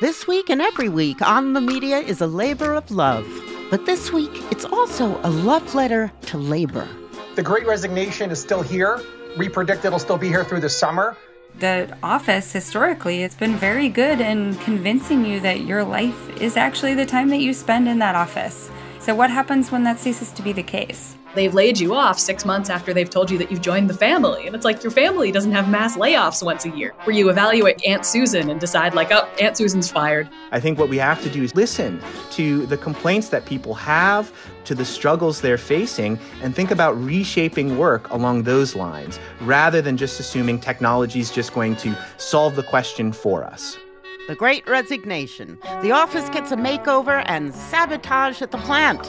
This week and every week on the media is a labor of love. But this week, it's also a love letter to labor. The great resignation is still here. We predict it'll still be here through the summer. The office, historically, it's been very good in convincing you that your life is actually the time that you spend in that office. So, what happens when that ceases to be the case? They've laid you off six months after they've told you that you've joined the family. And it's like your family doesn't have mass layoffs once a year where you evaluate Aunt Susan and decide, like, oh, Aunt Susan's fired. I think what we have to do is listen to the complaints that people have, to the struggles they're facing, and think about reshaping work along those lines rather than just assuming technology is just going to solve the question for us. The Great Resignation. The office gets a makeover and sabotage at the plant.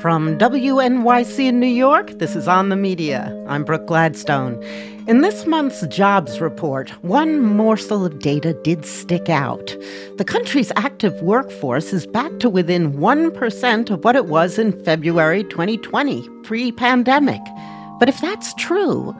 From WNYC in New York, this is On the Media. I'm Brooke Gladstone. In this month's jobs report, one morsel of data did stick out. The country's active workforce is back to within 1% of what it was in February 2020, pre pandemic. But if that's true,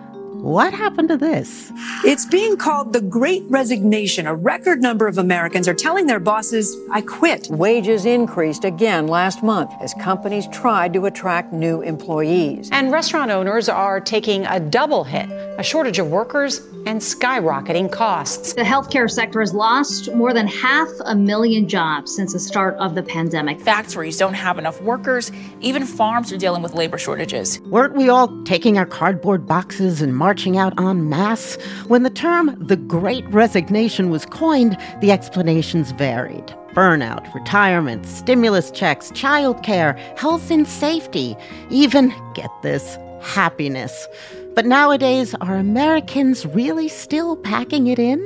what happened to this? It's being called the Great Resignation. A record number of Americans are telling their bosses, I quit. Wages increased again last month as companies tried to attract new employees. And restaurant owners are taking a double hit a shortage of workers and skyrocketing costs. The healthcare sector has lost more than half a million jobs since the start of the pandemic. Factories don't have enough workers. Even farms are dealing with labor shortages. Weren't we all taking our cardboard boxes and marching out en masse? When the term the Great Resignation was coined, the explanations varied burnout, retirement, stimulus checks, childcare, health and safety, even, get this, happiness. But nowadays, are Americans really still packing it in?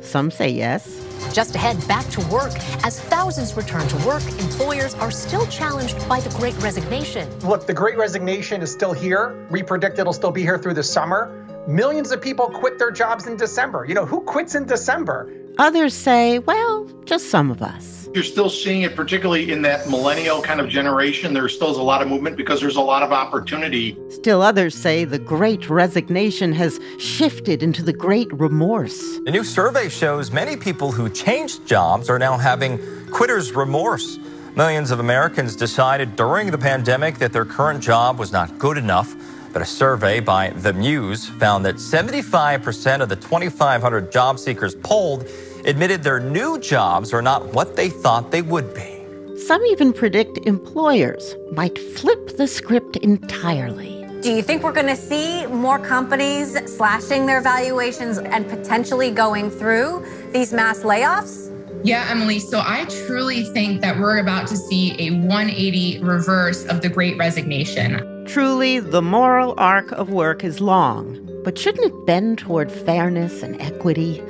Some say yes. Just ahead, back to work. As thousands return to work, employers are still challenged by the great resignation. Look, the great resignation is still here. We predict it'll still be here through the summer. Millions of people quit their jobs in December. You know, who quits in December? Others say, well, just some of us. You're still seeing it, particularly in that millennial kind of generation. There still is a lot of movement because there's a lot of opportunity. Still, others say the great resignation has shifted into the great remorse. A new survey shows many people who changed jobs are now having quitter's remorse. Millions of Americans decided during the pandemic that their current job was not good enough. But a survey by The Muse found that 75% of the 2,500 job seekers polled admitted their new jobs are not what they thought they would be. Some even predict employers might flip the script entirely. Do you think we're going to see more companies slashing their valuations and potentially going through these mass layoffs? Yeah, Emily. So I truly think that we're about to see a 180 reverse of the great resignation. Truly, the moral arc of work is long, but shouldn't it bend toward fairness and equity?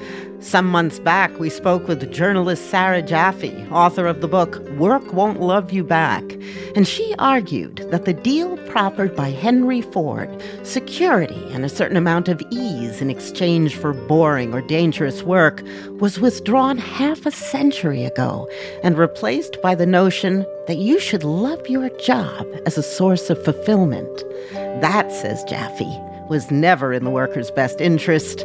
Some months back, we spoke with journalist Sarah Jaffe, author of the book Work Won't Love You Back, and she argued that the deal proffered by Henry Ford, security and a certain amount of ease in exchange for boring or dangerous work, was withdrawn half a century ago and replaced by the notion that you should love your job as a source of fulfillment. That, says Jaffe, was never in the worker's best interest.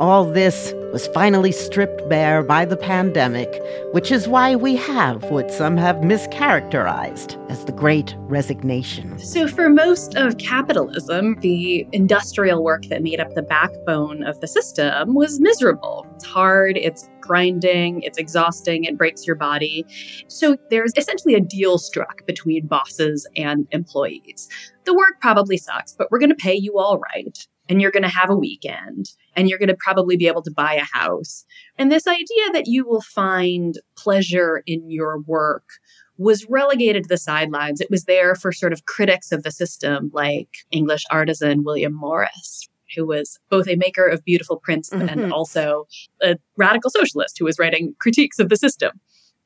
All this was finally stripped bare by the pandemic, which is why we have what some have mischaracterized as the Great Resignation. So, for most of capitalism, the industrial work that made up the backbone of the system was miserable. It's hard, it's grinding, it's exhausting, it breaks your body. So, there's essentially a deal struck between bosses and employees. The work probably sucks, but we're going to pay you all right and you're going to have a weekend and you're going to probably be able to buy a house. And this idea that you will find pleasure in your work was relegated to the sidelines. It was there for sort of critics of the system, like English artisan William Morris, who was both a maker of beautiful prints mm-hmm. and also a radical socialist who was writing critiques of the system.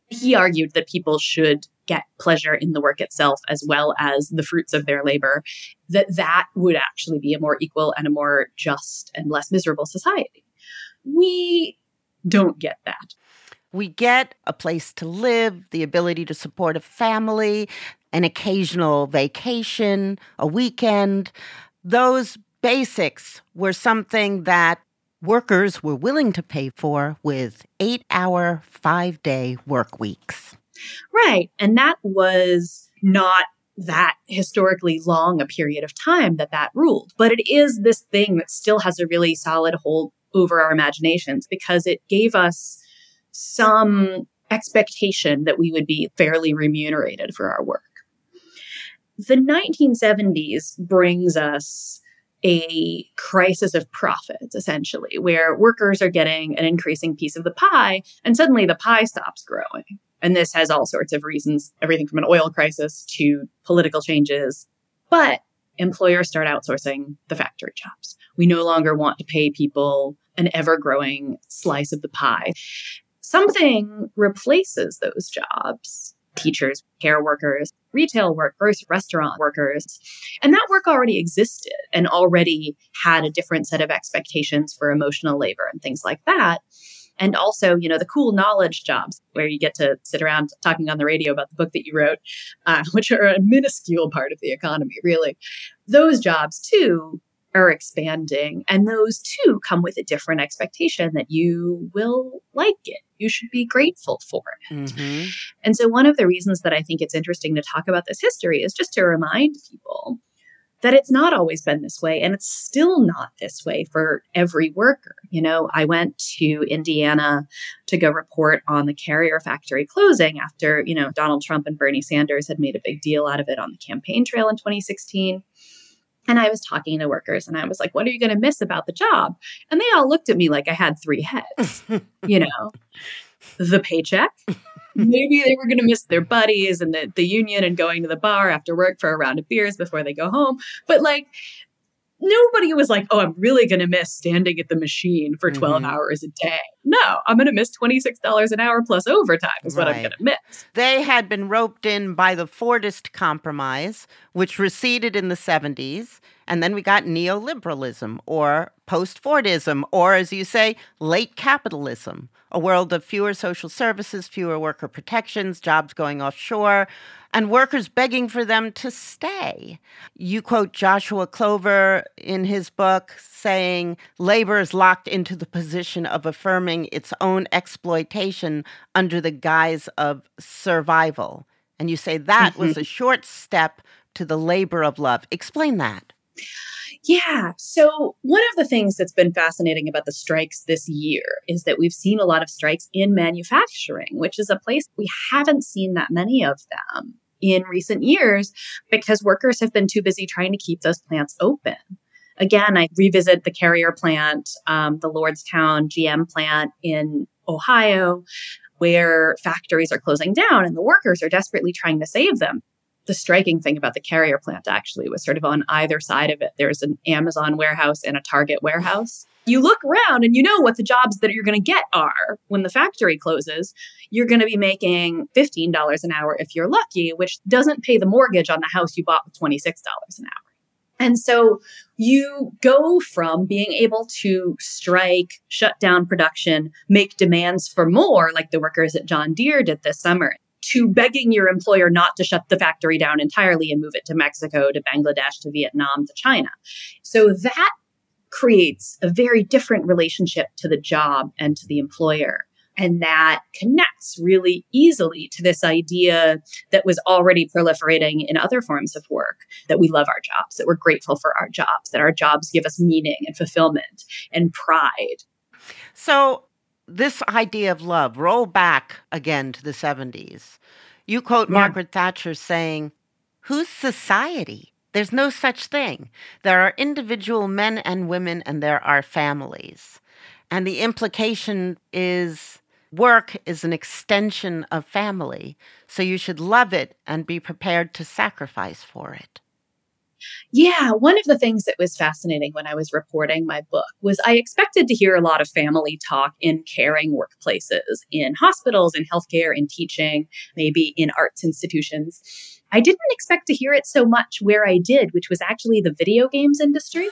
He argued that people should get pleasure in the work itself as well as the fruits of their labor that that would actually be a more equal and a more just and less miserable society. We don't get that. We get a place to live the ability to support a family an occasional vacation a weekend. Those basics were something that workers were willing to pay for with eight hour, five day work weeks. Right. And that was not that historically long a period of time that that ruled. But it is this thing that still has a really solid hold over our imaginations because it gave us some expectation that we would be fairly remunerated for our work. The 1970s brings us a crisis of profits, essentially, where workers are getting an increasing piece of the pie and suddenly the pie stops growing. And this has all sorts of reasons, everything from an oil crisis to political changes. But employers start outsourcing the factory jobs. We no longer want to pay people an ever growing slice of the pie. Something replaces those jobs teachers, care workers, retail workers, restaurant workers. And that work already existed and already had a different set of expectations for emotional labor and things like that. And also, you know, the cool knowledge jobs where you get to sit around talking on the radio about the book that you wrote, uh, which are a minuscule part of the economy, really. Those jobs, too, are expanding. And those too come with a different expectation that you will like it. You should be grateful for it. Mm-hmm. And so, one of the reasons that I think it's interesting to talk about this history is just to remind people that it's not always been this way and it's still not this way for every worker. You know, I went to Indiana to go report on the Carrier factory closing after, you know, Donald Trump and Bernie Sanders had made a big deal out of it on the campaign trail in 2016. And I was talking to workers and I was like, what are you going to miss about the job? And they all looked at me like I had three heads, you know, the paycheck. Maybe they were going to miss their buddies and the, the union and going to the bar after work for a round of beers before they go home. But like, nobody was like, oh, I'm really going to miss standing at the machine for 12 mm-hmm. hours a day. No, I'm going to miss $26 an hour plus overtime is right. what I'm going to miss. They had been roped in by the Fordist Compromise, which receded in the 70s. And then we got neoliberalism or post Fordism, or as you say, late capitalism, a world of fewer social services, fewer worker protections, jobs going offshore, and workers begging for them to stay. You quote Joshua Clover in his book saying, labor is locked into the position of affirming its own exploitation under the guise of survival. And you say that mm-hmm. was a short step to the labor of love. Explain that. Yeah. So, one of the things that's been fascinating about the strikes this year is that we've seen a lot of strikes in manufacturing, which is a place we haven't seen that many of them in recent years because workers have been too busy trying to keep those plants open. Again, I revisit the Carrier plant, um, the Lordstown GM plant in Ohio, where factories are closing down and the workers are desperately trying to save them. The striking thing about the Carrier plant actually was sort of on either side of it. There's an Amazon warehouse and a Target warehouse you look around and you know what the jobs that you're going to get are when the factory closes. You're going to be making $15 an hour if you're lucky, which doesn't pay the mortgage on the house you bought with $26 an hour. And so you go from being able to strike, shut down production, make demands for more, like the workers at John Deere did this summer, to begging your employer not to shut the factory down entirely and move it to Mexico, to Bangladesh, to Vietnam, to China. So that creates a very different relationship to the job and to the employer. And that connects really easily to this idea that was already proliferating in other forms of work that we love our jobs, that we're grateful for our jobs, that our jobs give us meaning and fulfillment and pride. So, this idea of love, roll back again to the 70s. You quote yeah. Margaret Thatcher saying, Whose society? There's no such thing. There are individual men and women, and there are families. And the implication is work is an extension of family, so you should love it and be prepared to sacrifice for it. Yeah, one of the things that was fascinating when I was reporting my book was I expected to hear a lot of family talk in caring workplaces, in hospitals, in healthcare, in teaching, maybe in arts institutions. I didn't expect to hear it so much where I did, which was actually the video games industry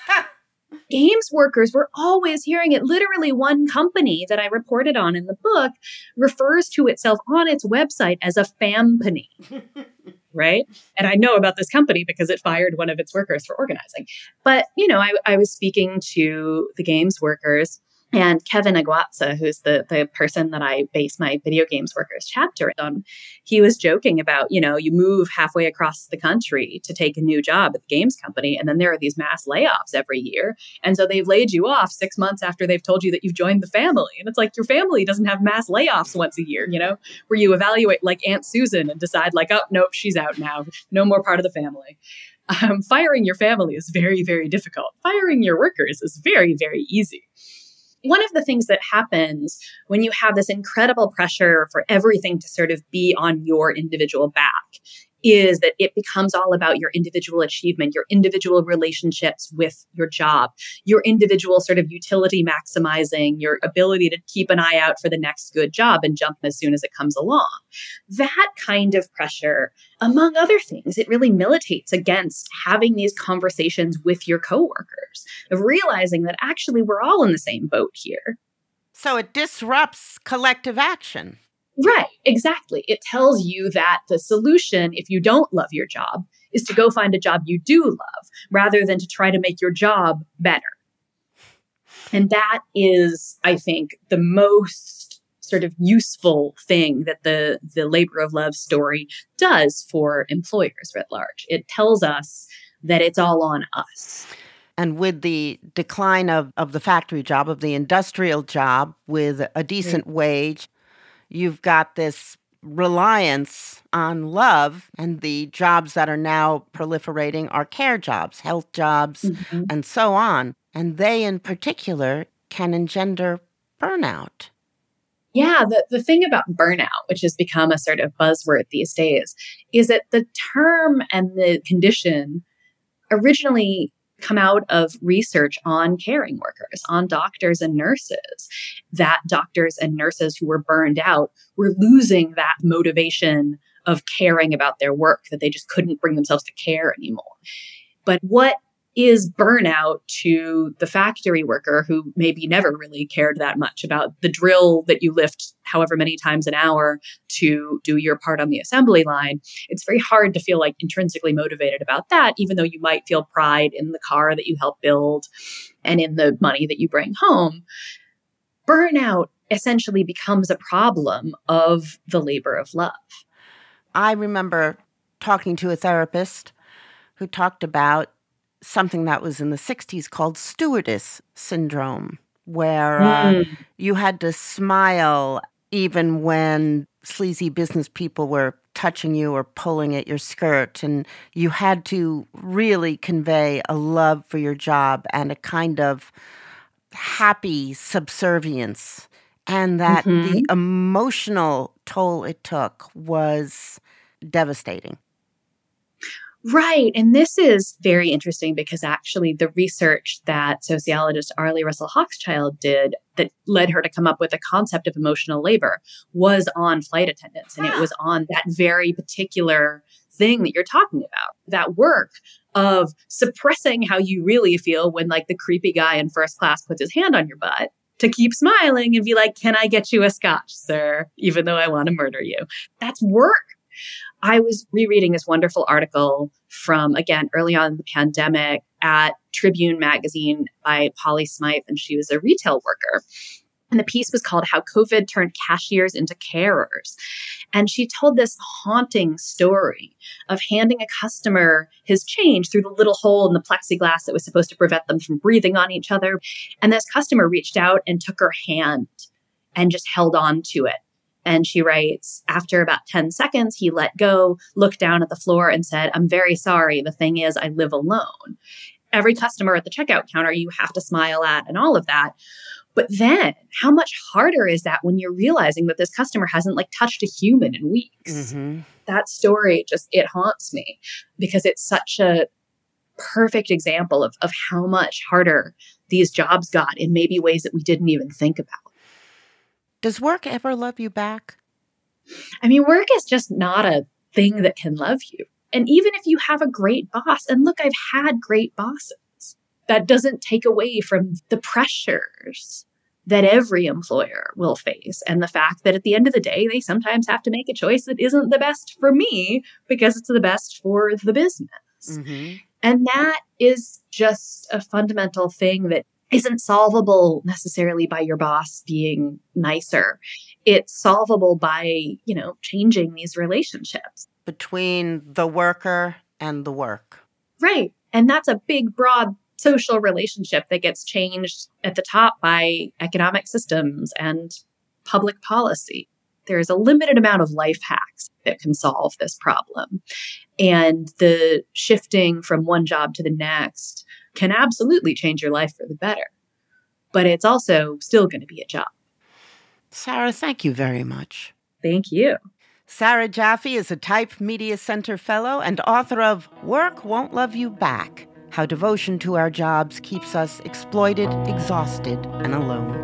games workers were always hearing it. Literally, one company that I reported on in the book refers to itself on its website as a fampany. right? And I know about this company because it fired one of its workers for organizing. But, you know, I, I was speaking to the games workers and Kevin Agwaze, who's the, the person that I base my video games workers chapter on, he was joking about, you know, you move halfway across the country to take a new job at the games company, and then there are these mass layoffs every year. And so they've laid you off six months after they've told you that you've joined the family. And it's like your family doesn't have mass layoffs once a year, you know, where you evaluate like Aunt Susan and decide, like, oh, nope, she's out now. No more part of the family. Um, firing your family is very, very difficult. Firing your workers is very, very easy one of the things that happens when you have this incredible pressure for everything to sort of be on your individual back is that it becomes all about your individual achievement, your individual relationships with your job, your individual sort of utility maximizing, your ability to keep an eye out for the next good job and jump as soon as it comes along. That kind of pressure, among other things, it really militates against having these conversations with your coworkers, of realizing that actually we're all in the same boat here. So it disrupts collective action. Right, exactly. It tells you that the solution, if you don't love your job, is to go find a job you do love rather than to try to make your job better. And that is, I think, the most sort of useful thing that the, the labor of love story does for employers writ large. It tells us that it's all on us. And with the decline of, of the factory job, of the industrial job with a decent wage, you've got this reliance on love and the jobs that are now proliferating are care jobs, health jobs, mm-hmm. and so on. And they, in particular, can engender burnout. Yeah, the, the thing about burnout, which has become a sort of buzzword these days, is that the term and the condition originally come out of research on caring workers, on doctors and nurses, that doctors and nurses who were burned out were losing that motivation of caring about their work, that they just couldn't bring themselves to care anymore. But what is burnout to the factory worker who maybe never really cared that much about the drill that you lift however many times an hour to do your part on the assembly line. It's very hard to feel like intrinsically motivated about that, even though you might feel pride in the car that you help build and in the money that you bring home. Burnout essentially becomes a problem of the labor of love. I remember talking to a therapist who talked about something that was in the 60s called stewardess syndrome, where mm. uh, hmm. you had to smile even when sleazy business people were touching you or pulling at your skirt. And you had to really convey a love for your job and a kind of happy subservience. And that mm-hmm. the emotional toll it took was devastating. Right. And this is very interesting because actually the research that sociologist Arlie Russell Hochschild did that led her to come up with the concept of emotional labor was on flight attendants. And it ah. was on that very particular thing that you're talking about, that work of suppressing how you really feel when like the creepy guy in first class puts his hand on your butt to keep smiling and be like, can I get you a scotch, sir? Even though I want to murder you. That's work. I was rereading this wonderful article from, again, early on in the pandemic at Tribune magazine by Polly Smythe, and she was a retail worker. And the piece was called How COVID Turned Cashiers into Carers. And she told this haunting story of handing a customer his change through the little hole in the plexiglass that was supposed to prevent them from breathing on each other. And this customer reached out and took her hand and just held on to it. And she writes, after about 10 seconds, he let go, looked down at the floor, and said, I'm very sorry. The thing is, I live alone. Every customer at the checkout counter, you have to smile at, and all of that. But then, how much harder is that when you're realizing that this customer hasn't like touched a human in weeks? Mm-hmm. That story just it haunts me because it's such a perfect example of of how much harder these jobs got in maybe ways that we didn't even think about. Does work ever love you back? I mean, work is just not a thing that can love you. And even if you have a great boss, and look, I've had great bosses that doesn't take away from the pressures that every employer will face and the fact that at the end of the day they sometimes have to make a choice that isn't the best for me because it's the best for the business mm-hmm. and that is just a fundamental thing that isn't solvable necessarily by your boss being nicer it's solvable by you know changing these relationships between the worker and the work right and that's a big broad social relationship that gets changed at the top by economic systems and public policy. There is a limited amount of life hacks that can solve this problem. And the shifting from one job to the next can absolutely change your life for the better. But it's also still going to be a job. Sarah, thank you very much. Thank you. Sarah Jaffe is a Type Media Center Fellow and author of Work Won't Love You Back how devotion to our jobs keeps us exploited, exhausted, and alone.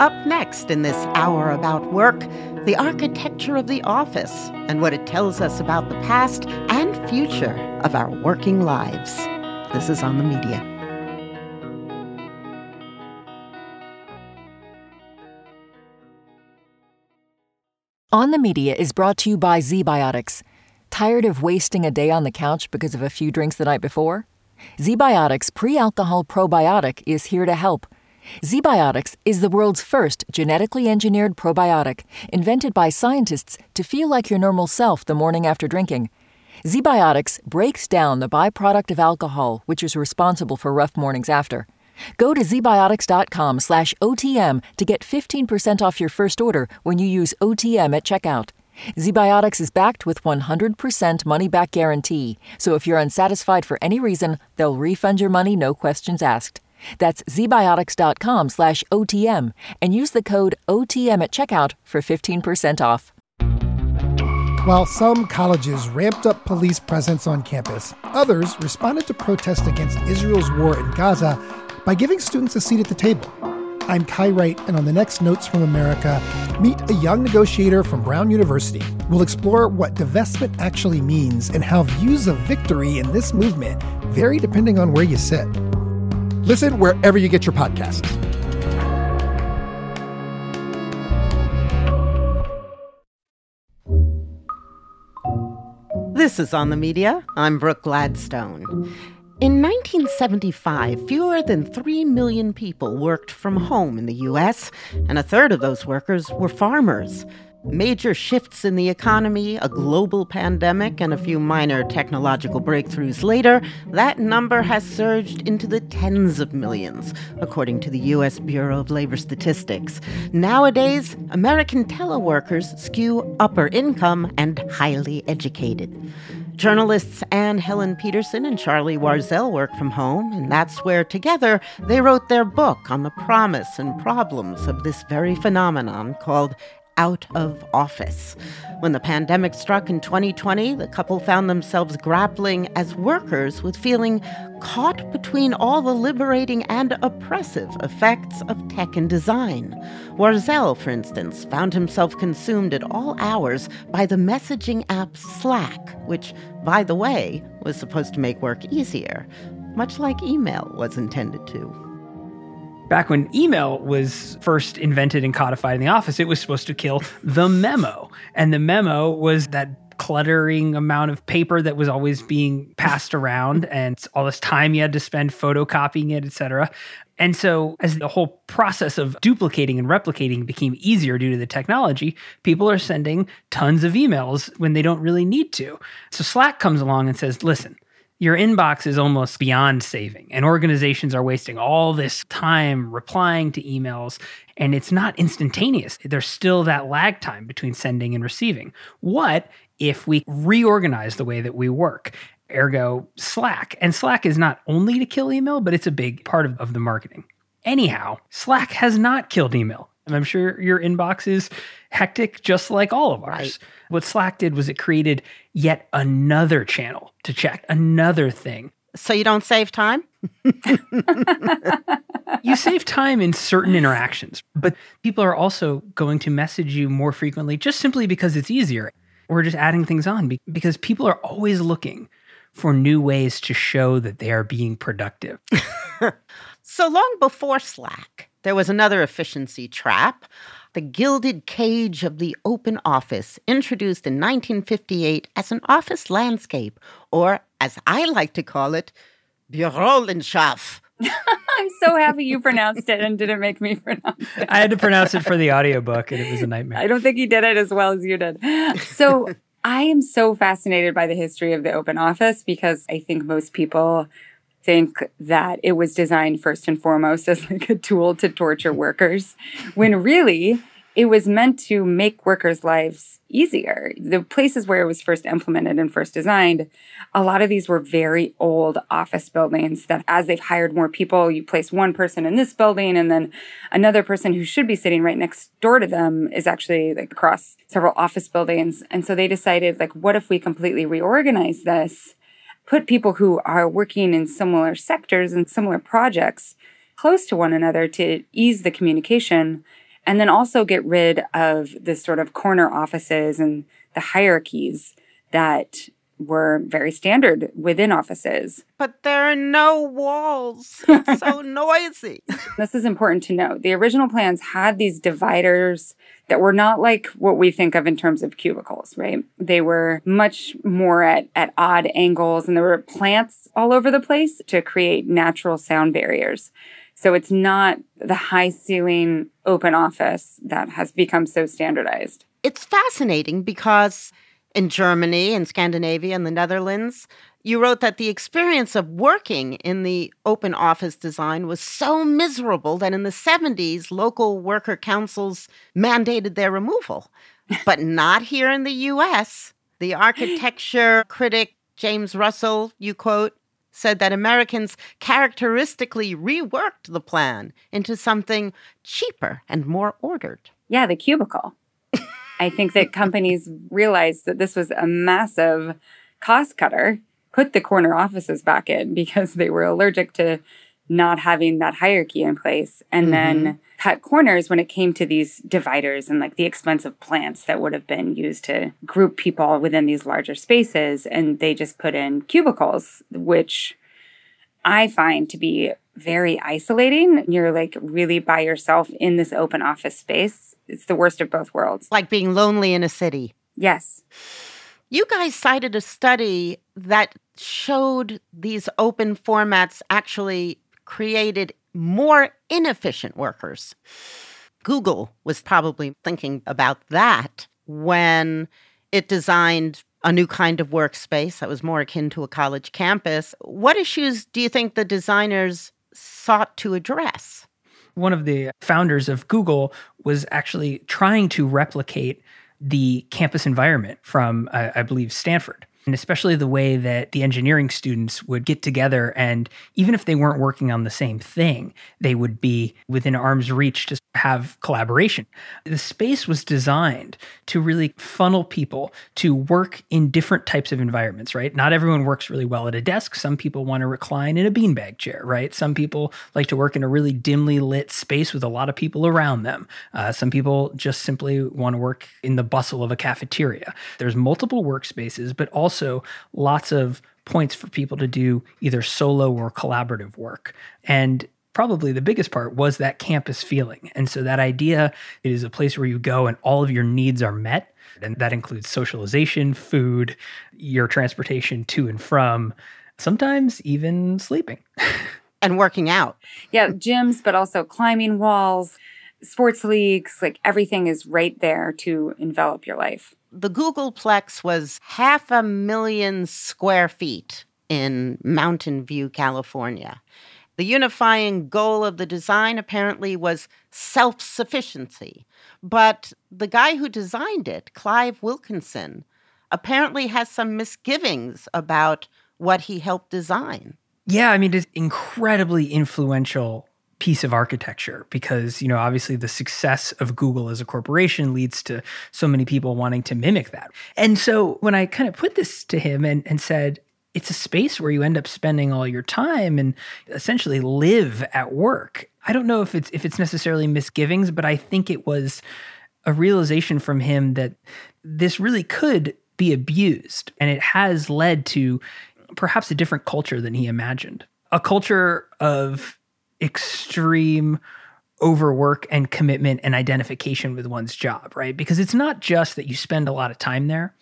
Up next in this hour about work, the architecture of the office and what it tells us about the past and future of our working lives. This is on the media. On the Media is brought to you by ZBiotics Tired of wasting a day on the couch because of a few drinks the night before? ZBiotics Pre Alcohol Probiotic is here to help. ZBiotics is the world's first genetically engineered probiotic invented by scientists to feel like your normal self the morning after drinking. ZBiotics breaks down the byproduct of alcohol, which is responsible for rough mornings after. Go to zbiotics.com slash OTM to get 15% off your first order when you use OTM at checkout. ZBiotics is backed with 100% money back guarantee, so if you're unsatisfied for any reason, they'll refund your money no questions asked. That's zbiotics.com slash OTM and use the code OTM at checkout for 15% off. While some colleges ramped up police presence on campus, others responded to protests against Israel's war in Gaza by giving students a seat at the table. I'm Kai Wright, and on the next Notes from America, meet a young negotiator from Brown University. We'll explore what divestment actually means and how views of victory in this movement vary depending on where you sit. Listen wherever you get your podcasts. This is On the Media. I'm Brooke Gladstone. In 1975, fewer than 3 million people worked from home in the U.S., and a third of those workers were farmers. Major shifts in the economy, a global pandemic, and a few minor technological breakthroughs later, that number has surged into the tens of millions, according to the U.S. Bureau of Labor Statistics. Nowadays, American teleworkers skew upper income and highly educated. Journalists Anne Helen Petersen and Charlie Warzel work from home, and that's where together they wrote their book on the promise and problems of this very phenomenon called out of office. When the pandemic struck in 2020, the couple found themselves grappling as workers with feeling caught between all the liberating and oppressive effects of tech and design. Warzel, for instance, found himself consumed at all hours by the messaging app Slack, which, by the way, was supposed to make work easier, much like email was intended to back when email was first invented and codified in the office, it was supposed to kill the memo. And the memo was that cluttering amount of paper that was always being passed around and all this time you had to spend photocopying it, etc. And so, as the whole process of duplicating and replicating became easier due to the technology, people are sending tons of emails when they don't really need to. So, Slack comes along and says, listen, your inbox is almost beyond saving, and organizations are wasting all this time replying to emails, and it's not instantaneous. There's still that lag time between sending and receiving. What if we reorganize the way that we work? ergo Slack. And Slack is not only to kill email, but it's a big part of, of the marketing. Anyhow, Slack has not killed email. And I'm sure your inbox is hectic just like all of ours. Right. What Slack did was it created yet another channel to check, another thing. So you don't save time? you save time in certain interactions, but people are also going to message you more frequently just simply because it's easier. We're just adding things on because people are always looking for new ways to show that they are being productive. so long before Slack, there was another efficiency trap the Gilded Cage of the Open Office, introduced in 1958 as an office landscape, or as I like to call it, Bürolandschaft. I'm so happy you pronounced it and didn't make me pronounce it. I had to pronounce it for the audiobook and it was a nightmare. I don't think he did it as well as you did. So I am so fascinated by the history of the open office because I think most people think that it was designed first and foremost as like a tool to torture workers when really it was meant to make workers' lives easier. The places where it was first implemented and first designed, a lot of these were very old office buildings that as they've hired more people, you place one person in this building and then another person who should be sitting right next door to them is actually like across several office buildings. And so they decided like, what if we completely reorganize this, put people who are working in similar sectors and similar projects close to one another to ease the communication and then also get rid of the sort of corner offices and the hierarchies that were very standard within offices. But there are no walls. It's so noisy. This is important to note. The original plans had these dividers that were not like what we think of in terms of cubicles, right? They were much more at, at odd angles and there were plants all over the place to create natural sound barriers. So it's not the high ceiling open office that has become so standardized. It's fascinating because in Germany and Scandinavia and the Netherlands, you wrote that the experience of working in the open office design was so miserable that in the 70s, local worker councils mandated their removal. but not here in the US. The architecture critic James Russell, you quote, said that Americans characteristically reworked the plan into something cheaper and more ordered. Yeah, the cubicle. I think that companies realized that this was a massive cost cutter, put the corner offices back in because they were allergic to not having that hierarchy in place, and mm-hmm. then cut corners when it came to these dividers and like the expensive plants that would have been used to group people within these larger spaces. And they just put in cubicles, which I find to be very isolating. You're like really by yourself in this open office space. It's the worst of both worlds. Like being lonely in a city. Yes. You guys cited a study that showed these open formats actually created more inefficient workers. Google was probably thinking about that when it designed a new kind of workspace that was more akin to a college campus. What issues do you think the designers sought to address? One of the founders of Google was actually trying to replicate the campus environment from, uh, I believe, Stanford and especially the way that the engineering students would get together and even if they weren't working on the same thing they would be within arm's reach to have collaboration. The space was designed to really funnel people to work in different types of environments right? Not everyone works really well at a desk. Some people want to recline in a beanbag chair right? Some people like to work in a really dimly lit space with a lot of people around them. Uh, some people just simply want to work in the bustle of a cafeteria. There's multiple workspaces but also also lots of points for people to do either solo or collaborative work. And probably the biggest part was that campus feeling. And so that idea is a place where you go and all of your needs are met. And that includes socialization, food, your transportation to and from, sometimes even sleeping. and working out. Yeah, gyms, but also climbing walls, sports leagues, like everything is right there to envelop your life. The Googleplex was half a million square feet in Mountain View, California. The unifying goal of the design apparently was self sufficiency. But the guy who designed it, Clive Wilkinson, apparently has some misgivings about what he helped design. Yeah, I mean, it's incredibly influential piece of architecture because you know obviously the success of Google as a corporation leads to so many people wanting to mimic that and so when i kind of put this to him and, and said it's a space where you end up spending all your time and essentially live at work. I don't know if it's if it's necessarily misgivings, but I think it was a realization from him that this really could be abused and it has led to perhaps a different culture than he imagined. A culture of extreme overwork and commitment and identification with one's job, right? Because it's not just that you spend a lot of time there,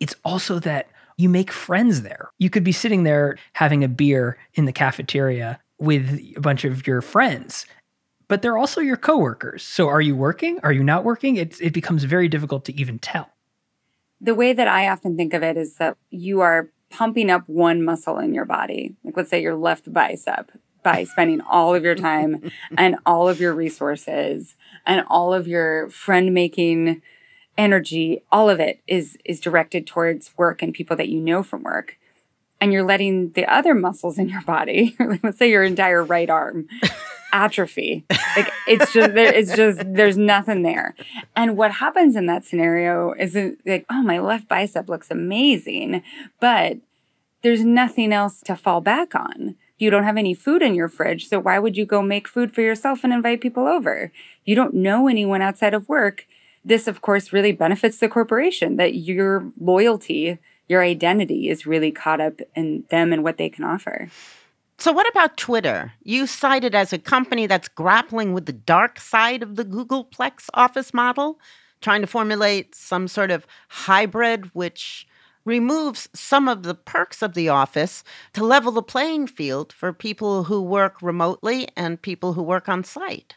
it's also that you make friends there. You could be sitting there having a beer in the cafeteria with a bunch of your friends, but they're also your coworkers. So are you working? Are you not working? It, it becomes very difficult to even tell. The way that I often think of it is that you are pumping up one muscle in your body. Like let's say your left bicep by spending all of your time and all of your resources and all of your friend making energy, all of it is is directed towards work and people that you know from work. And you're letting the other muscles in your body, let's say your entire right arm, atrophy. Like it's just there, it's just there's nothing there. And what happens in that scenario is like, oh, my left bicep looks amazing, but there's nothing else to fall back on. You don't have any food in your fridge, so why would you go make food for yourself and invite people over? You don't know anyone outside of work this, of course, really benefits the corporation that your loyalty, your identity is really caught up in them and what they can offer. So, what about Twitter? You cited as a company that's grappling with the dark side of the Googleplex office model, trying to formulate some sort of hybrid which removes some of the perks of the office to level the playing field for people who work remotely and people who work on site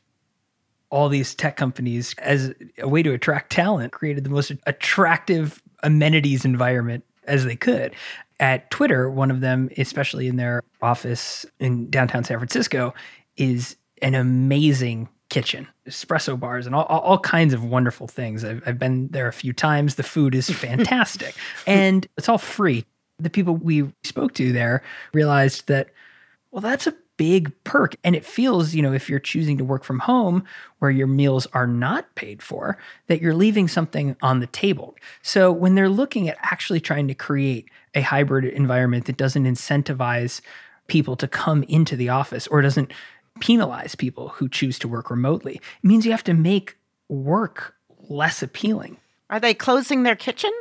all these tech companies as a way to attract talent created the most attractive amenities environment as they could. At Twitter, one of them, especially in their office in downtown San Francisco, is an amazing kitchen, espresso bars, and all, all kinds of wonderful things. I've, I've been there a few times. The food is fantastic and it's all free. The people we spoke to there realized that, well, that's a big perk. And it feels, you know, if you're choosing to work from home where your meals are not paid for, that you're leaving something on the table. So when they're looking at actually trying to create a hybrid environment that doesn't incentivize people to come into the office or doesn't penalize people who choose to work remotely, it means you have to make work less appealing. Are they closing their kitchen?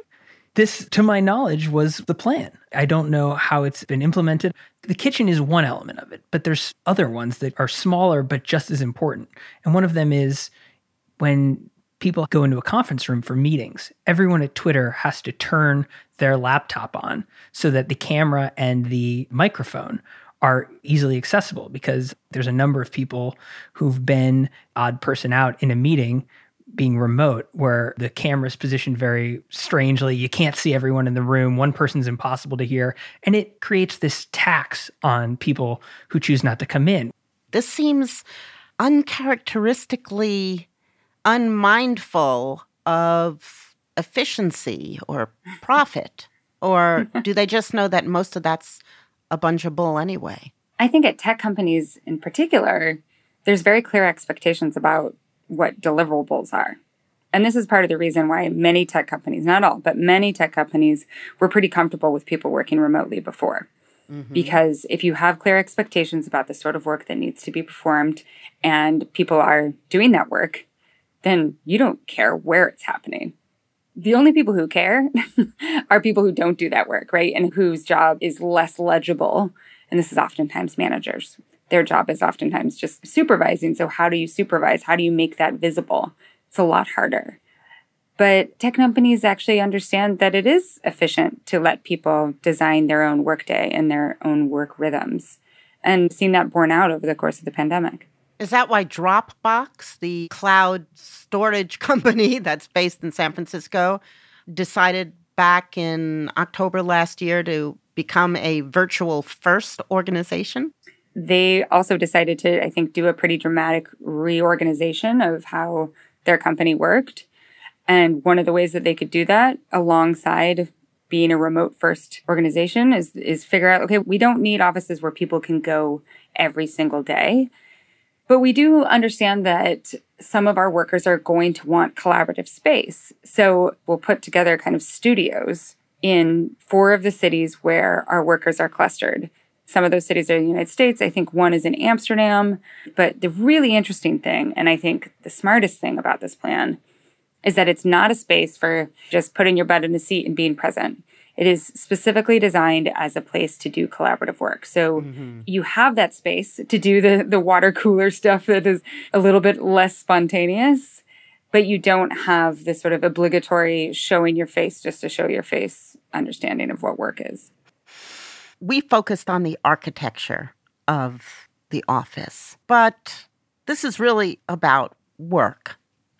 This, to my knowledge, was the plan. I don't know how it's been implemented. The kitchen is one element of it, but there's other ones that are smaller but just as important. And one of them is when people go into a conference room for meetings, everyone at Twitter has to turn their laptop on so that the camera and the microphone are easily accessible because there's a number of people who've been odd person out in a meeting being remote where the camera is positioned very strangely. You can't see everyone in the room. One person's impossible to hear. And it creates this tax on people who choose not to come in. This seems uncharacteristically unmindful of efficiency or profit. or do they just know that most of that's a bunch of bull anyway? I think at tech companies in particular, there's very clear expectations about what deliverables are. And this is part of the reason why many tech companies, not all, but many tech companies were pretty comfortable with people working remotely before. Mm-hmm. Because if you have clear expectations about the sort of work that needs to be performed and people are doing that work, then you don't care where it's happening. The only people who care are people who don't do that work, right? And whose job is less legible. And this is oftentimes managers their job is oftentimes just supervising. So, how do you supervise? How do you make that visible? It's a lot harder. But tech companies actually understand that it is efficient to let people design their own workday and their own work rhythms, and seen that borne out over the course of the pandemic. Is that why Dropbox, the cloud storage company that's based in San Francisco, decided back in October last year to become a virtual first organization? They also decided to, I think, do a pretty dramatic reorganization of how their company worked. And one of the ways that they could do that alongside being a remote first organization is, is figure out, okay, we don't need offices where people can go every single day. But we do understand that some of our workers are going to want collaborative space. So we'll put together kind of studios in four of the cities where our workers are clustered. Some of those cities are in the United States. I think one is in Amsterdam. But the really interesting thing, and I think the smartest thing about this plan, is that it's not a space for just putting your butt in a seat and being present. It is specifically designed as a place to do collaborative work. So mm-hmm. you have that space to do the, the water cooler stuff that is a little bit less spontaneous, but you don't have this sort of obligatory showing your face just to show your face understanding of what work is. We focused on the architecture of the office, but this is really about work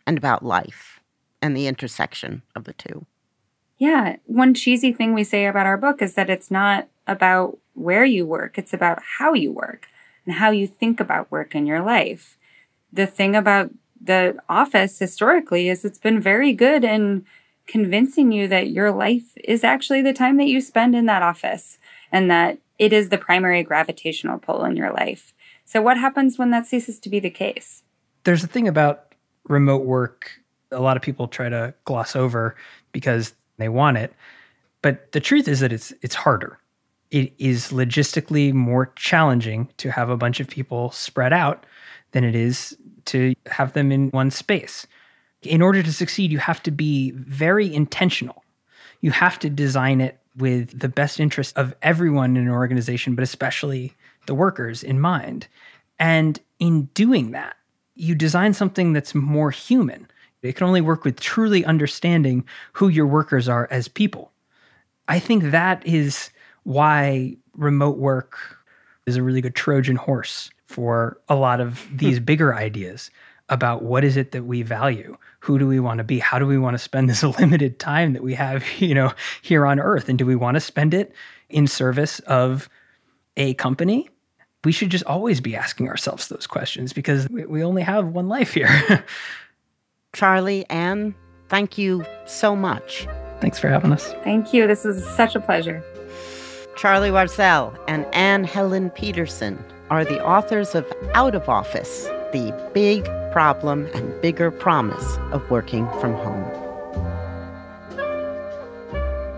and about life and the intersection of the two. Yeah. One cheesy thing we say about our book is that it's not about where you work, it's about how you work and how you think about work in your life. The thing about the office historically is it's been very good in convincing you that your life is actually the time that you spend in that office and that it is the primary gravitational pull in your life. So, what happens when that ceases to be the case? There's a thing about remote work a lot of people try to gloss over because they want it. But the truth is that it's it's harder. It is logistically more challenging to have a bunch of people spread out than it is to have them in one space. In order to succeed, you have to be very intentional. You have to design it with the best interest of everyone in an organization, but especially the workers in mind. And in doing that, you design something that's more human it can only work with truly understanding who your workers are as people. I think that is why remote work is a really good Trojan horse for a lot of these bigger ideas about what is it that we value? Who do we want to be? How do we want to spend this limited time that we have you know here on earth? And do we want to spend it in service of a company? We should just always be asking ourselves those questions because we only have one life here Charlie, Anne, thank you so much. Thanks for having us. Thank you. This was such a pleasure. Charlie Warzel and Anne Helen Petersen are the authors of Out of Office The Big Problem and Bigger Promise of Working from Home.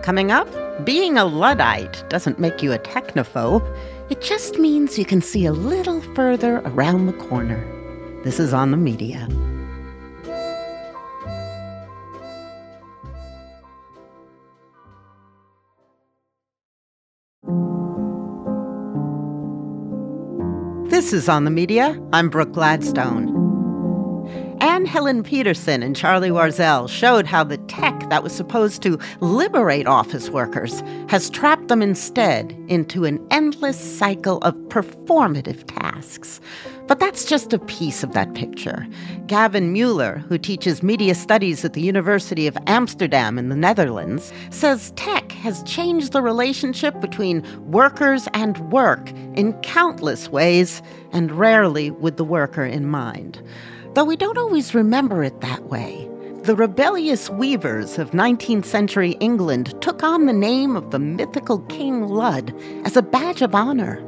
Coming up, being a Luddite doesn't make you a technophobe. It just means you can see a little further around the corner. This is on the media. This is On the Media. I'm Brooke Gladstone. Anne Helen Petersen and Charlie Warzel showed how the tech that was supposed to liberate office workers has trapped them instead into an endless cycle of performative tasks. But that's just a piece of that picture. Gavin Mueller, who teaches media studies at the University of Amsterdam in the Netherlands, says tech has changed the relationship between workers and work in countless ways, and rarely with the worker in mind. Though we don't always remember it that way. The rebellious weavers of 19th century England took on the name of the mythical King Lud as a badge of honor.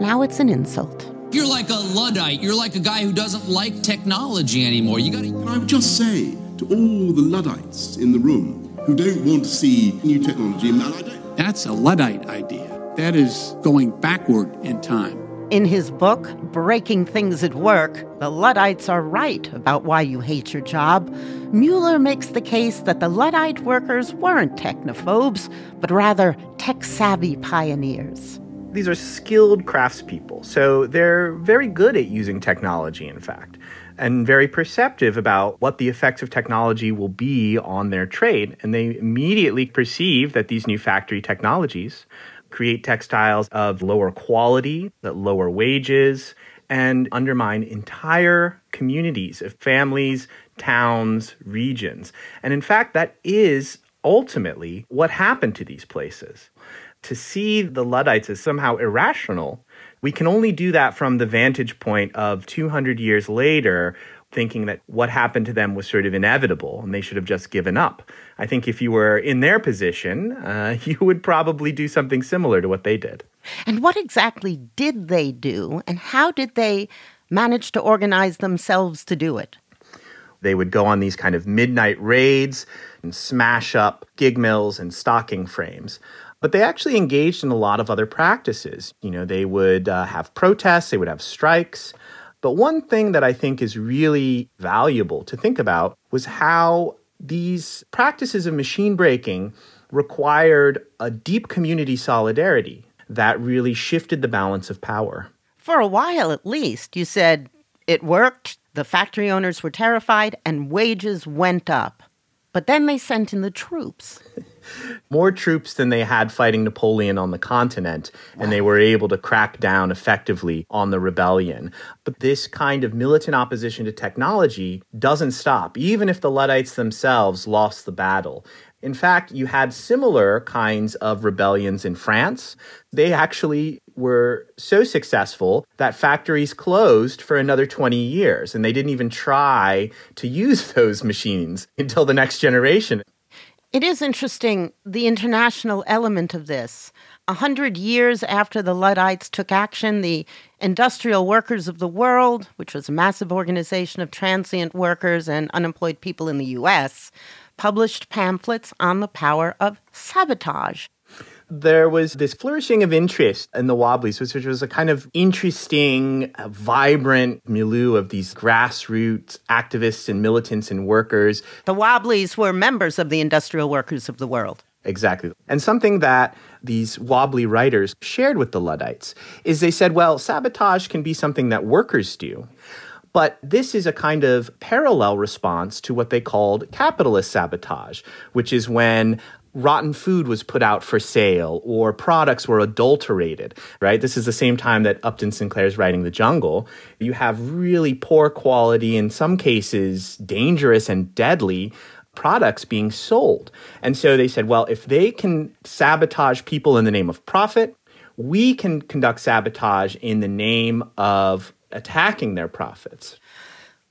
Now it's an insult. You're like a Luddite. You're like a guy who doesn't like technology anymore. You got to. I would just say to all the Luddites in the room who don't want to see new technology, and I don't. That's a Luddite idea. That is going backward in time. In his book, Breaking Things at Work, the Luddites are right about why you hate your job. Mueller makes the case that the Luddite workers weren't technophobes, but rather tech savvy pioneers. These are skilled craftspeople, so they're very good at using technology, in fact, and very perceptive about what the effects of technology will be on their trade. And they immediately perceive that these new factory technologies create textiles of lower quality, that lower wages, and undermine entire communities of families, towns, regions. And in fact, that is ultimately what happened to these places to see the Luddites as somehow irrational, we can only do that from the vantage point of 200 years later, thinking that what happened to them was sort of inevitable and they should have just given up. I think if you were in their position, uh, you would probably do something similar to what they did. And what exactly did they do, and how did they manage to organize themselves to do it? They would go on these kind of midnight raids and smash up gig mills and stocking frames. But they actually engaged in a lot of other practices. You know, they would uh, have protests, they would have strikes. But one thing that I think is really valuable to think about was how these practices of machine breaking required a deep community solidarity that really shifted the balance of power. For a while, at least, you said it worked, the factory owners were terrified, and wages went up. But then they sent in the troops. more troops than they had fighting Napoleon on the continent, and they were able to crack down effectively on the rebellion. But this kind of militant opposition to technology doesn't stop, even if the Luddites themselves lost the battle. In fact, you had similar kinds of rebellions in France. They actually were so successful that factories closed for another 20 years, and they didn't even try to use those machines until the next generation. It is interesting, the international element of this. A hundred years after the Luddites took action, the Industrial Workers of the World, which was a massive organization of transient workers and unemployed people in the U.S., published pamphlets on the power of sabotage there was this flourishing of interest in the Wobblies, which was a kind of interesting, uh, vibrant milieu of these grassroots activists and militants and workers. The Wobblies were members of the industrial workers of the world. Exactly. And something that these wobbly writers shared with the Luddites is they said, well, sabotage can be something that workers do. But this is a kind of parallel response to what they called capitalist sabotage, which is when rotten food was put out for sale or products were adulterated, right? This is the same time that Upton Sinclair is writing The Jungle. You have really poor quality, in some cases, dangerous and deadly products being sold. And so they said, well, if they can sabotage people in the name of profit, we can conduct sabotage in the name of attacking their profits.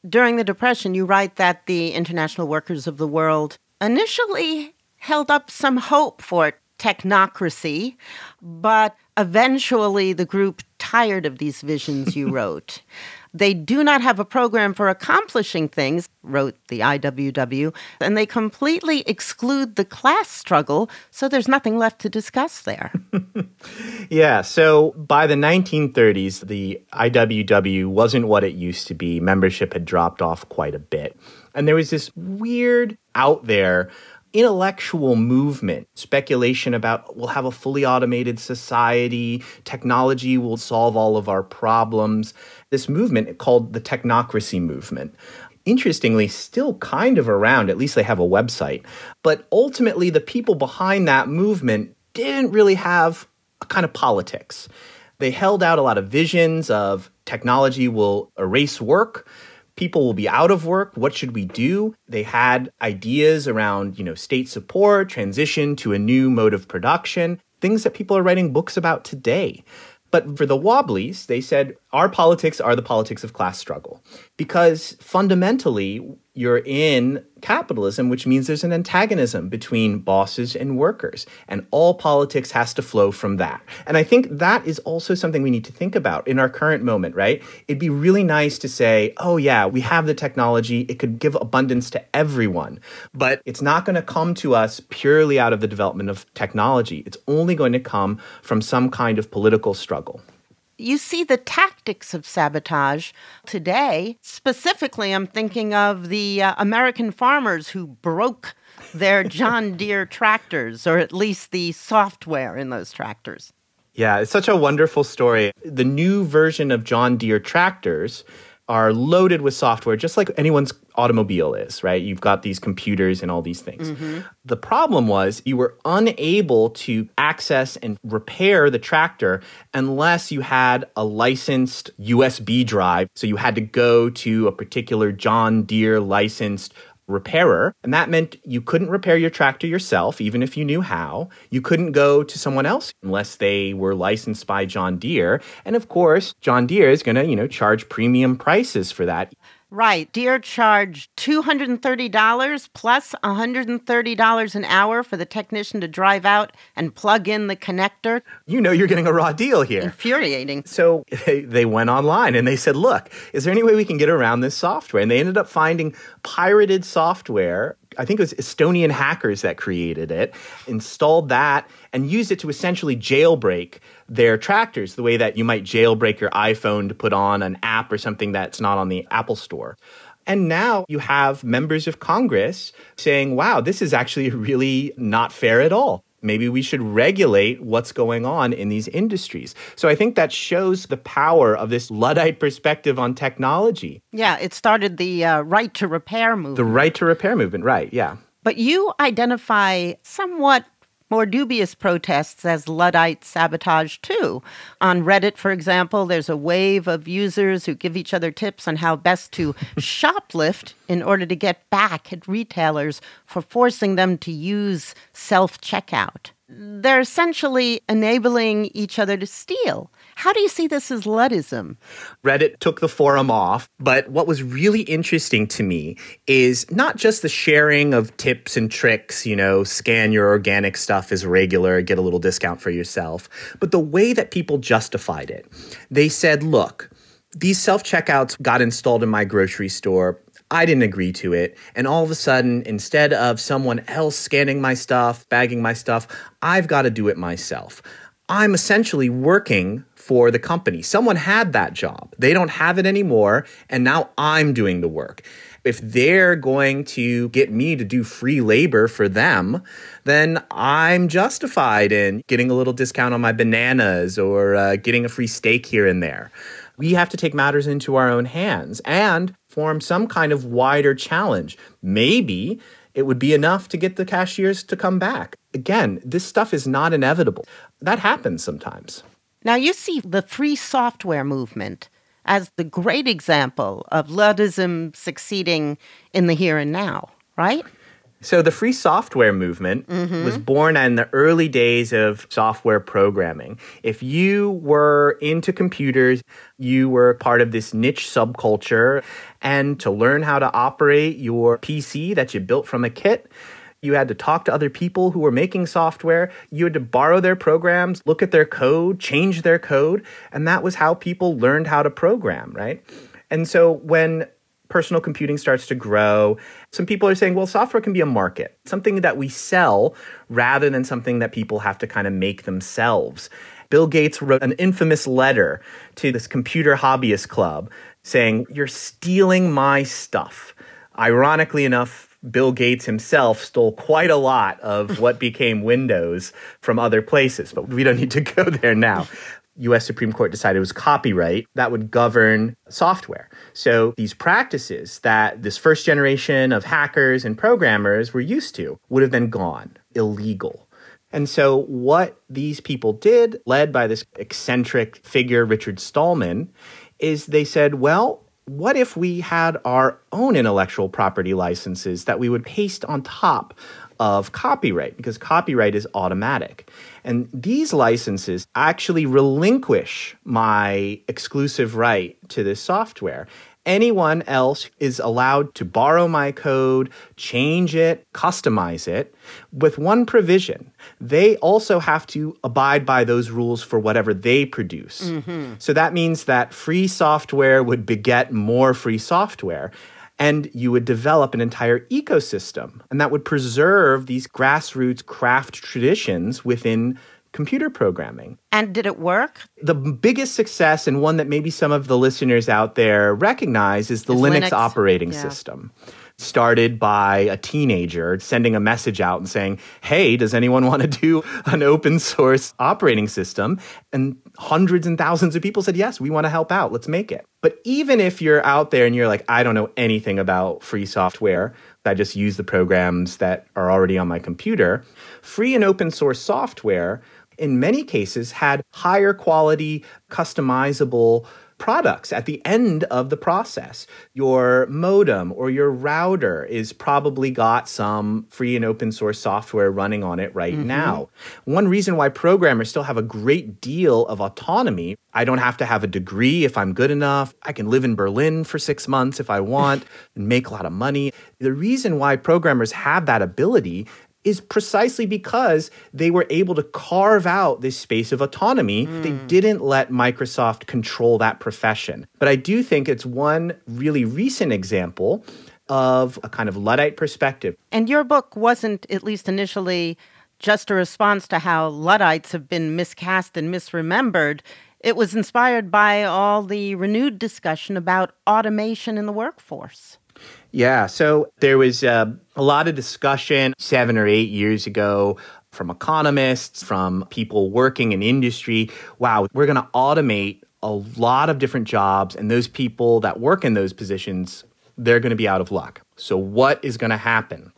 During the Depression, you write that the international workers of the world initially held up some hope for technocracy, but eventually the group tired of these visions you wrote. They do not have a program for accomplishing things, wrote the IWW, and they completely exclude the class struggle, so there's nothing left to discuss there. yeah, so by the 1930s, the IWW wasn't what it used to be. Membership had dropped off quite a bit. And there was this weird out there intellectual movement, speculation about we'll have a fully automated society, technology will solve all of our problems. This movement called the technocracy movement. Interestingly, still kind of around, at least they have a website. But ultimately, the people behind that movement didn't really have a kind of politics. They held out a lot of visions of technology will erase work people will be out of work. What should we do? They had ideas around, you know, state support, transition to a new mode of production, things that people are writing books about today. But for the Wobblies, they said, our politics are the politics of class struggle. Because fundamentally, you're in capitalism, which means there's an antagonism between bosses and workers. And all politics has to flow from that. And I think that is also something we need to think about in our current moment, right? It'd be really nice to say, oh, yeah, we have the technology, it could give abundance to everyone. But it's not going to come to us purely out of the development of technology. It's only going to come from some kind of political struggle you see the tactics of sabotage today. Specifically, I'm thinking of the uh, American farmers who broke their John Deere tractors, or at least the software in those tractors. Yeah, it's such a wonderful story. The new version of John Deere tractors are loaded with software just like anyone's automobile is, right? You've got these computers and all these things. Mm-hmm. The problem was you were unable to access and repair the tractor unless you had a licensed USB drive. So you had to go to a particular John Deere licensed repairer. And that meant you couldn't repair your tractor yourself, even if you knew how. You couldn't go to someone else unless they were licensed by John Deere. And of course, John Deere is going to, you know, charge premium prices for that. Right. Deere charged $230 plus $130 an hour for the technician to drive out and plug in the connector. You know you're getting a raw deal here. Infuriating. So they, they went online and they said, look, is there any way we can get around this software? And they ended up finding pirated software I think it was Estonian hackers that created it, installed that, and used it to essentially jailbreak their tractors the way that you might jailbreak your iPhone to put on an app or something that's not on the Apple Store. And now you have members of Congress saying, wow, this is actually really not fair at all. Maybe we should regulate what's going on in these industries. So I think that shows the power of this Luddite perspective on technology. Yeah, it started the uh, right to repair movement. The right to repair movement, right, yeah. But you identify somewhat more dubious protests as Luddite sabotage, too. On Reddit, for example, there's a wave of users who give each other tips on how best to shoplift in order to get back at retailers for forcing them to use self checkout. They're essentially enabling each other to steal. How do you see this as Luddism? Reddit took the forum off, but what was really interesting to me is not just the sharing of tips and tricks, you know, scan your organic stuff as regular, get a little discount for yourself, but the way that people justified it. They said, look, these self checkouts got installed in my grocery store. I didn't agree to it. And all of a sudden, instead of someone else scanning my stuff, bagging my stuff, I've got to do it myself. I'm essentially working for the company. Someone had that job. They don't have it anymore. And now I'm doing the work. If they're going to get me to do free labor for them, then I'm justified in getting a little discount on my bananas or uh, getting a free steak here and there. We have to take matters into our own hands and form some kind of wider challenge. Maybe it would be enough to get the cashiers to come back. Again, this stuff is not inevitable. That happens sometimes. Now, you see the free software movement as the great example of Luddism succeeding in the here and now, right? So, the free software movement Mhm. was born in the early days of software programming. If you were into computers, you were part of this niche subculture. And to learn how to operate your PC that you built from a kit, you had to talk to other people who were making software. You had to borrow their programs, look at their code, change their code. And that was how people learned how to program, right? And so when personal computing starts to grow, some people are saying, well, software can be a market, something that we sell rather than something that people have to kind of make themselves. Bill Gates wrote an infamous letter to this computer hobbyist club saying, You're stealing my stuff. Ironically enough, Bill Gates himself stole quite a lot of what became Windows from other places, but we don't need to go there now. US Supreme Court decided it was copyright that would govern software. So these practices that this first generation of hackers and programmers were used to would have been gone, illegal. And so what these people did, led by this eccentric figure, Richard Stallman, is they said, well, what if we had our own intellectual property licenses that we would paste on top of copyright? Because copyright is automatic. And these licenses actually relinquish my exclusive right to this software. Anyone else is allowed to borrow my code, change it, customize it, with one provision. They also have to abide by those rules for whatever they produce. Mhm. So that means that free software would beget more free software. And you would develop an entire ecosystem, and that would preserve these grassroots craft traditions within computer programming. And did it work? The biggest success, and one that maybe some of the listeners out there recognize, is the Is Linux, Linux, operating yeah. system. started by a teenager sending a message out and saying, Hey, does anyone want to do an open source operating system? And hundreds and thousands of people said, Yes, we want to help out. Let's make it. But even if you're out there and you're like, I don't know anything about free software, I just use the programs that are already on my computer, free and open source software in many cases had higher quality, customizable products at the end of the process. Your modem or your router is probably got some free and open source software running on it right mm-hmm. now. One reason why programmers still have a great deal of autonomy, I don't have to have a degree if I'm good enough. I can live in Berlin for 6 months if I want and make a lot of money. The reason why programmers have that ability is precisely because they were able to carve out this space of autonomy. Mm. They didn't let Microsoft control that profession. But I do think it's one really recent example of a kind of Luddite perspective. And your book wasn't, at least initially, just a response to how Luddites have been miscast and misremembered. It was inspired by all the renewed discussion about automation in the workforce. Yeah. So there was uh, a lot of discussion seven or eight years ago from economists, from people working in industry. Wow, we're going to automate a lot of different jobs, and those people that work in those positions, they're going to be out of luck. So, what is going to happen?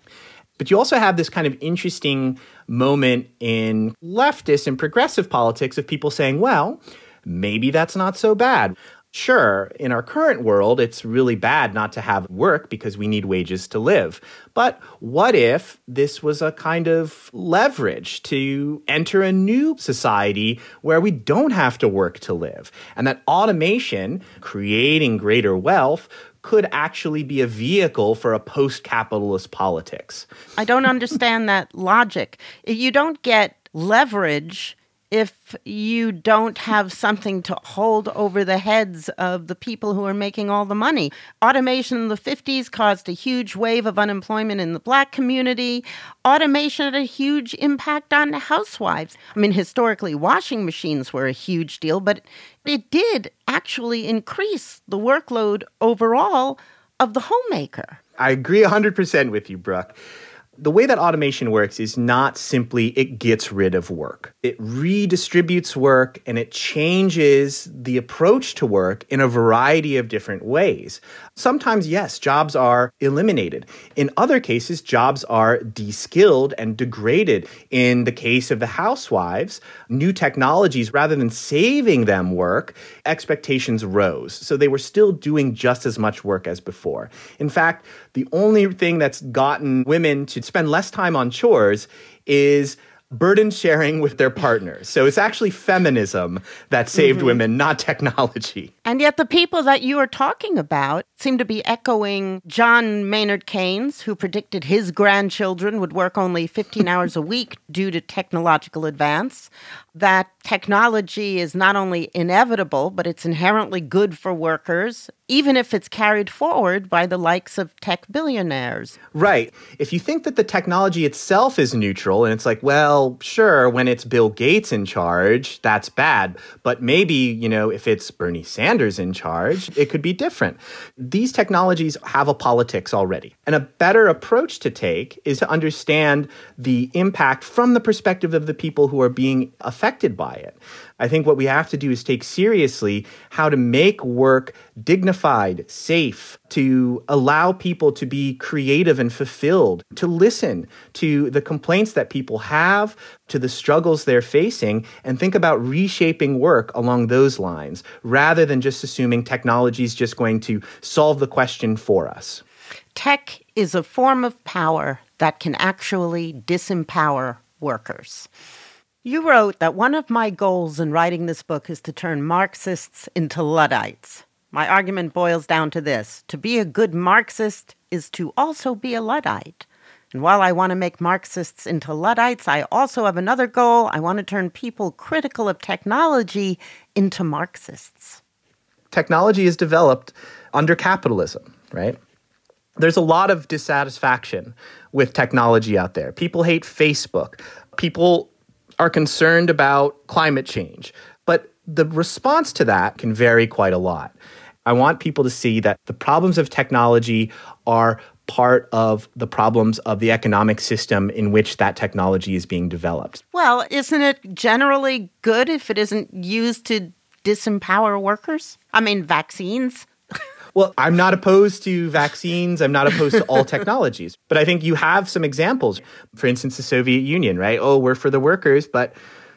But you also have this kind of interesting moment in leftist and progressive politics of people saying, well, maybe that's not so bad. Sure, in our current world, it's really bad not to have work because we need wages to live. But what if this was a kind of leverage to enter a new society where we don't have to work to live? And that automation, creating greater wealth, could actually be a vehicle for a post capitalist politics. I don't understand that logic. You don't get leverage if you don't have something to hold over the heads of the people who are making all the money. Automation in the 50s caused a huge wave of unemployment in the black community. Automation had a huge impact on housewives. I mean, historically, washing machines were a huge deal, but it did actually increase the workload overall of the homemaker. I agree 100% with you, Brooke the way that automation works is not simply it gets rid of work. It redistributes work and it changes the approach to work in a variety of different ways. Sometimes, yes, jobs are eliminated. In other cases, jobs are de-skilled and degraded. In the case of the housewives, new technologies, rather than saving them work, expectations rose. So they were still doing just as much work as before. In fact, the only thing that's gotten women to spend less time on chores is burden sharing with their partners. So it's actually feminism that saved mm-hmm. women, not technology. And yet, the people that you are talking about seem to be echoing John Maynard Keynes, who predicted his grandchildren would work only 15 hours a week due to technological advance that technology is not only inevitable, but it's inherently good for workers, even if it's carried forward by the likes of tech billionaires. Right. If you think that the technology itself is neutral, and it's like, well, sure, when it's Bill Gates in charge, that's bad. But maybe, you know, if it's Bernie Sanders in charge, it could be different. These technologies have a politics already. And a better approach to take is to understand the impact from the perspective of the people who are being affected by I think what we have to do is take seriously how to make work dignified, safe, to allow people to be creative and fulfilled, to listen to the complaints that people have, to the struggles they're facing, and think about reshaping work along those lines rather than just assuming technology is just going to solve the question for us. Tech is a form of power that can actually disempower workers. You wrote that one of my goals in writing this book is to turn Marxists into Luddites. My argument boils down to this to be a good Marxist is to also be a Luddite. And while I want to make Marxists into Luddites, I also have another goal. I want to turn people critical of technology into Marxists. Technology is developed under capitalism, right? There's a lot of dissatisfaction with technology out there. People hate Facebook. People are concerned about climate change. But the response to that can vary quite a lot. I want people to see that the problems of technology are part of the problems of the economic system in which that technology is being developed. Well, isn't it generally good if it isn't used to disempower workers? I mean, vaccines. Well, I'm not opposed to vaccines. I'm not opposed to all technologies. But I think you have some examples. For instance, the Soviet Union, right? Oh, we're for the workers, but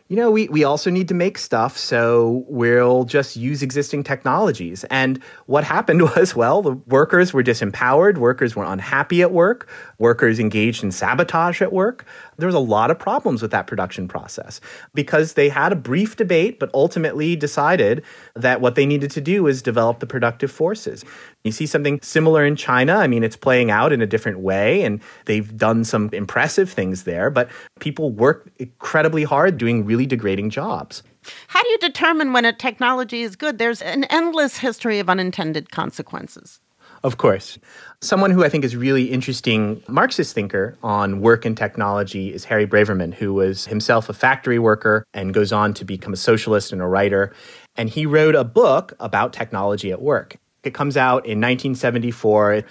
you know, we, we also need to make stuff, so we'll just use existing technologies. And what happened was, well, the workers were disempowered, workers were unhappy at work, workers engaged in sabotage at work. There was a lot of problems with that production process because they had a brief debate, but ultimately decided that what they needed to do was develop the productive forces. You see something similar in China. I mean, it's playing out in a different way, and they've done some impressive things there, but people work incredibly hard doing really degrading jobs. How do you determine when a technology is good? There's an endless history of unintended consequences. Of course. Someone who I think is really interesting Marxist thinker on work and technology is Harry Braverman, who was himself a factory worker and goes on to become a socialist and a writer. And he wrote a book about technology at work. It comes out in 1974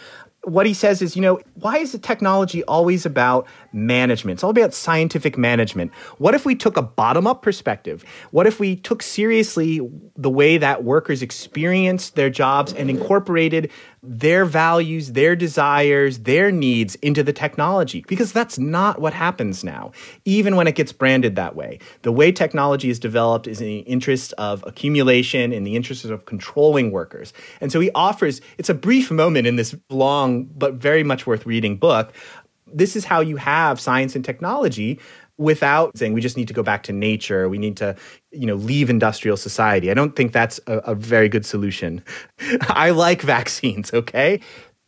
what he says is, you know, why is the technology always about management? It's all about scientific management. What if we took a bottom up perspective? What if we took seriously the way that workers experienced their jobs and incorporated their values, their desires, their needs into the technology? Because that's not what happens now, even when it gets branded that way. The way technology is developed is in the interest of accumulation, in the interest of controlling workers. And so he offers, it's a brief moment in this long but very much worth reading book. This is how you have science and technology without saying we just need to go back to nature. We need to you know leave industrial society. I don't think that's a, a very good solution. I like vaccines okay?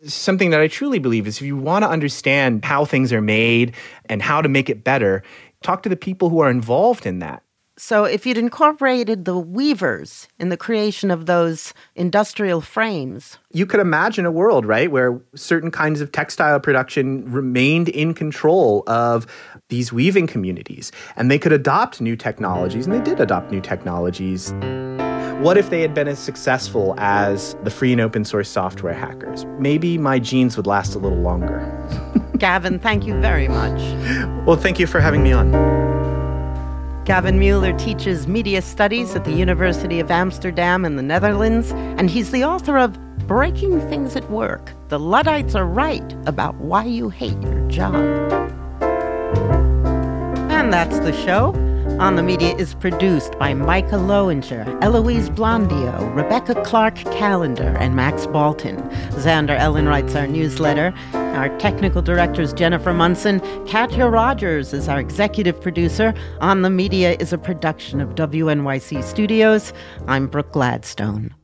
Something that i truly believe is if you want to understand how things are made and how to make it better talk to the people who are involved in that so, if you'd incorporated the weavers in the creation of those industrial frames, you could imagine a world, right, where certain kinds of textile production remained in control of these weaving communities and they could adopt new technologies, and they did adopt new technologies. What if they had been as successful as the free and open source software hackers? Maybe my genes would last a little longer. Gavin, thank you very much. Well, thank you for having me on. Gavin Mueller teaches media studies at the University of Amsterdam in the Netherlands, and he's the author of Breaking Things at Work The Luddites Are Right About Why You Hate Your Job. And that's the show. On the Media is produced by Micah Loewinger, Eloise Blondiau, Rebecca Clark Callender, and Max Balton. Xandra Ellin writes our newsletter. Our technical director is Jennifer Munson. Katya Rogers is our executive producer. On the Media is a production of WNYC Studios. I'm Brooke Gladstone.